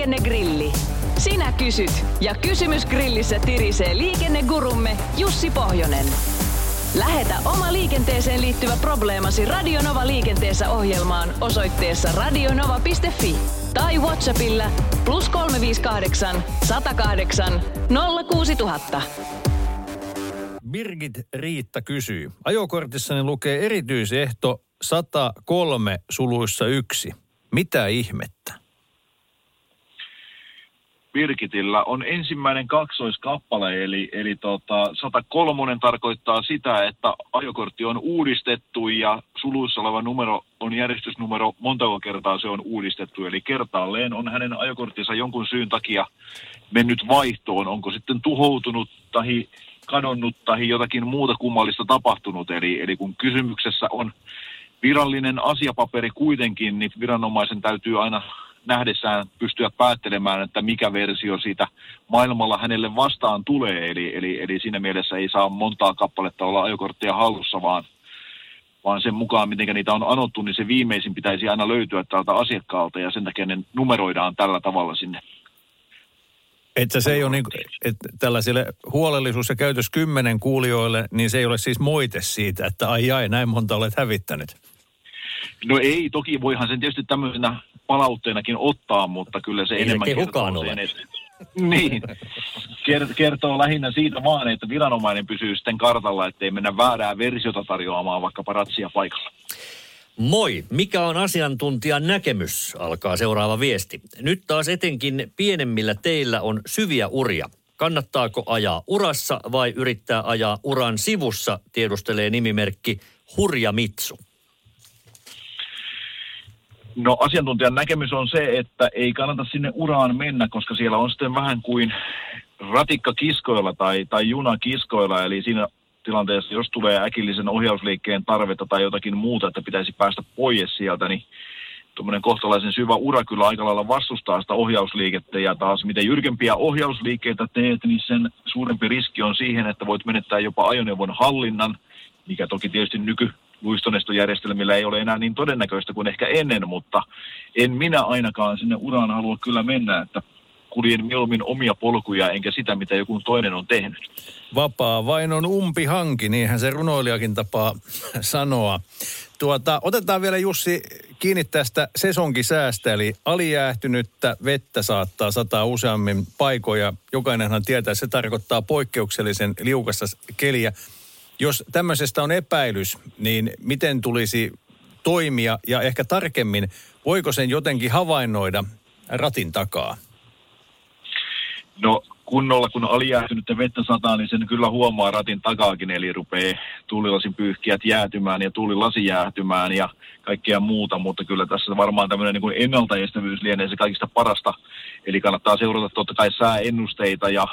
liikennegrilli. Sinä kysyt ja kysymys grillissä tirisee liikennegurumme Jussi Pohjonen. Lähetä oma liikenteeseen liittyvä probleemasi Radionova liikenteessä ohjelmaan osoitteessa radionova.fi tai Whatsappilla plus 358 108 06000. Birgit Riitta kysyy. Ajokortissani lukee erityisehto 103 suluissa yksi. Mitä ihmettä? Birgitillä on ensimmäinen kaksoiskappale, eli, eli tota, 103 tarkoittaa sitä, että ajokortti on uudistettu ja suluissa oleva numero on järjestysnumero, montako kertaa se on uudistettu. Eli kertaalleen on hänen ajokorttinsa jonkun syyn takia mennyt vaihtoon, onko sitten tuhoutunut tai kadonnut tai jotakin muuta kummallista tapahtunut. Eli, eli kun kysymyksessä on virallinen asiapaperi kuitenkin, niin viranomaisen täytyy aina nähdessään pystyä päättelemään, että mikä versio siitä maailmalla hänelle vastaan tulee. Eli, eli, eli siinä mielessä ei saa montaa kappaletta olla ajokorttia hallussa, vaan, vaan sen mukaan, miten niitä on anottu, niin se viimeisin pitäisi aina löytyä tältä asiakkaalta ja sen takia ne numeroidaan tällä tavalla sinne. Että se ei ole niin, että tällaisille huolellisuus- ja käytös kymmenen kuulijoille, niin se ei ole siis moite siitä, että ai ai, näin monta olet hävittänyt. No ei, toki voihan sen tietysti tämmöisenä palautteenakin ottaa, mutta kyllä se Ei enemmän se kertoo ole. sen, että, niin, Ker- kertoo lähinnä siitä vaan, että viranomainen pysyy sitten kartalla, ettei mennä väärää versiota tarjoamaan vaikkapa ratsia paikalla. Moi, mikä on asiantuntijan näkemys? Alkaa seuraava viesti. Nyt taas etenkin pienemmillä teillä on syviä uria. Kannattaako ajaa urassa vai yrittää ajaa uran sivussa, tiedustelee nimimerkki Hurja Mitsu. No asiantuntijan näkemys on se, että ei kannata sinne uraan mennä, koska siellä on sitten vähän kuin ratikka kiskoilla tai, tai juna kiskoilla, eli siinä tilanteessa, jos tulee äkillisen ohjausliikkeen tarvetta tai jotakin muuta, että pitäisi päästä pois sieltä, niin tuommoinen kohtalaisen syvä ura kyllä aika lailla vastustaa sitä ohjausliikettä. Ja taas mitä jyrkempiä ohjausliikkeitä teet, niin sen suurempi riski on siihen, että voit menettää jopa ajoneuvon hallinnan, mikä toki tietysti nyky luistonestojärjestelmillä ei ole enää niin todennäköistä kuin ehkä ennen, mutta en minä ainakaan sinne uraan halua kyllä mennä, että kuljen mieluummin omia polkuja enkä sitä, mitä joku toinen on tehnyt. Vapaa vain on umpi hanki, niinhän se runoilijakin tapaa sanoa. Tuota, otetaan vielä Jussi kiinni tästä sesonkisäästä, eli alijäähtynyttä vettä saattaa sataa useammin paikoja. Jokainenhan tietää, että se tarkoittaa poikkeuksellisen liukasta keliä. Jos tämmöisestä on epäilys, niin miten tulisi toimia ja ehkä tarkemmin, voiko sen jotenkin havainnoida ratin takaa? No kunnolla, kun alijäähtynyttä vettä sataa, niin sen kyllä huomaa ratin takaakin, eli rupeaa tuulilasin pyyhkiät jäätymään ja tuulilasi jäätymään ja kaikkea muuta, mutta kyllä tässä varmaan tämmöinen niin ennaltaestävyys lienee se kaikista parasta. Eli kannattaa seurata totta kai sääennusteita ja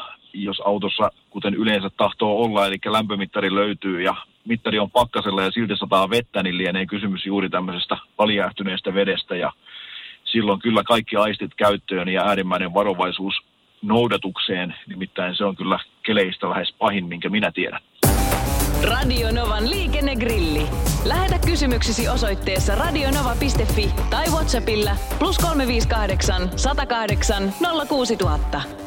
jos autossa, kuten yleensä tahtoo olla, eli lämpömittari löytyy ja mittari on pakkasella ja silti sataa vettä, niin lienee kysymys juuri tämmöisestä alijäähtyneestä vedestä ja silloin kyllä kaikki aistit käyttöön ja äärimmäinen varovaisuus noudatukseen, nimittäin se on kyllä keleistä lähes pahin, minkä minä tiedän. Radio Novan liikennegrilli. Lähetä kysymyksesi osoitteessa radionova.fi tai Whatsappilla plus 358 108 06000.